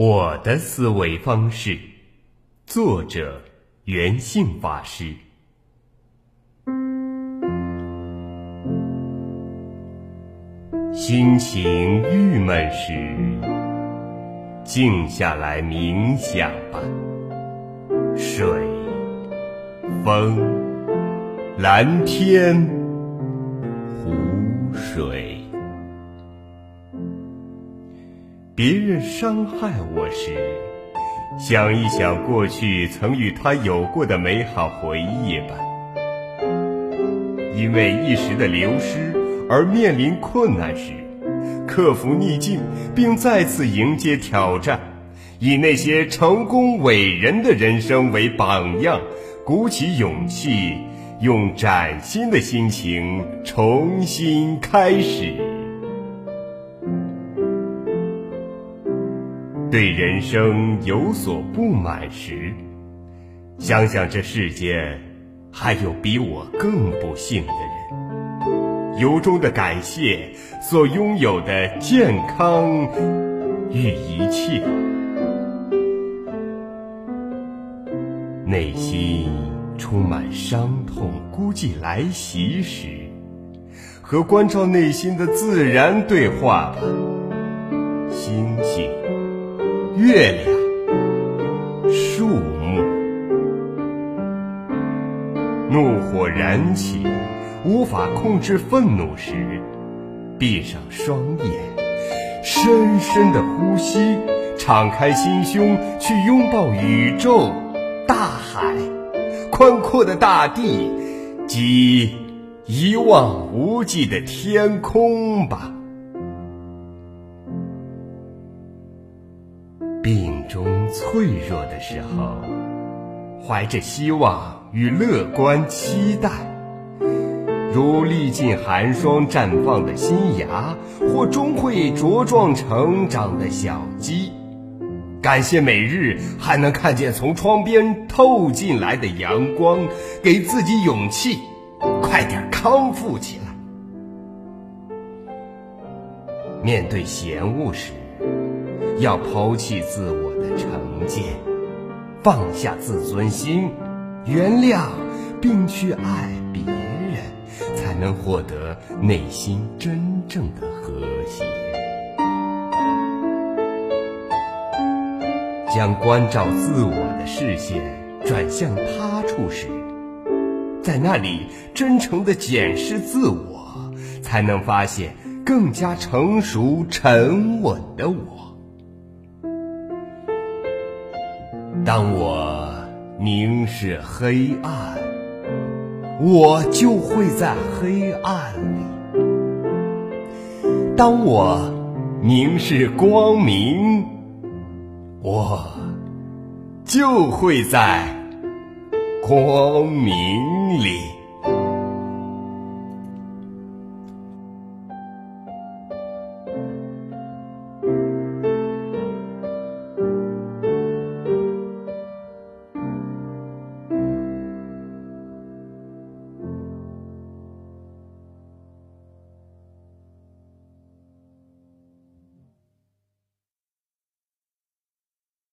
我的思维方式，作者圆性法师。心情郁闷时，静下来冥想吧。水、风、蓝天、别人伤害我时，想一想过去曾与他有过的美好回忆吧。因为一时的流失而面临困难时，克服逆境并再次迎接挑战，以那些成功伟人的人生为榜样，鼓起勇气，用崭新的心情重新开始。对人生有所不满时，想想这世间还有比我更不幸的人，由衷的感谢所拥有的健康与一切。内心充满伤痛、孤寂来袭时，和关照内心的自然对话吧，星星。月亮、树木，怒火燃起，无法控制愤怒时，闭上双眼，深深的呼吸，敞开心胸，去拥抱宇宙、大海、宽阔的大地及一望无际的天空吧。病中脆弱的时候，怀着希望与乐观期待，如历尽寒霜绽放的新芽，或终会茁壮成长的小鸡。感谢每日还能看见从窗边透进来的阳光，给自己勇气，快点康复起来。面对嫌恶时。要抛弃自我的成见，放下自尊心，原谅并去爱别人，才能获得内心真正的和谐。将关照自我的视线转向他处时，在那里真诚的检视自我，才能发现更加成熟沉稳的我。当我凝视黑暗，我就会在黑暗里；当我凝视光明，我就会在光明里。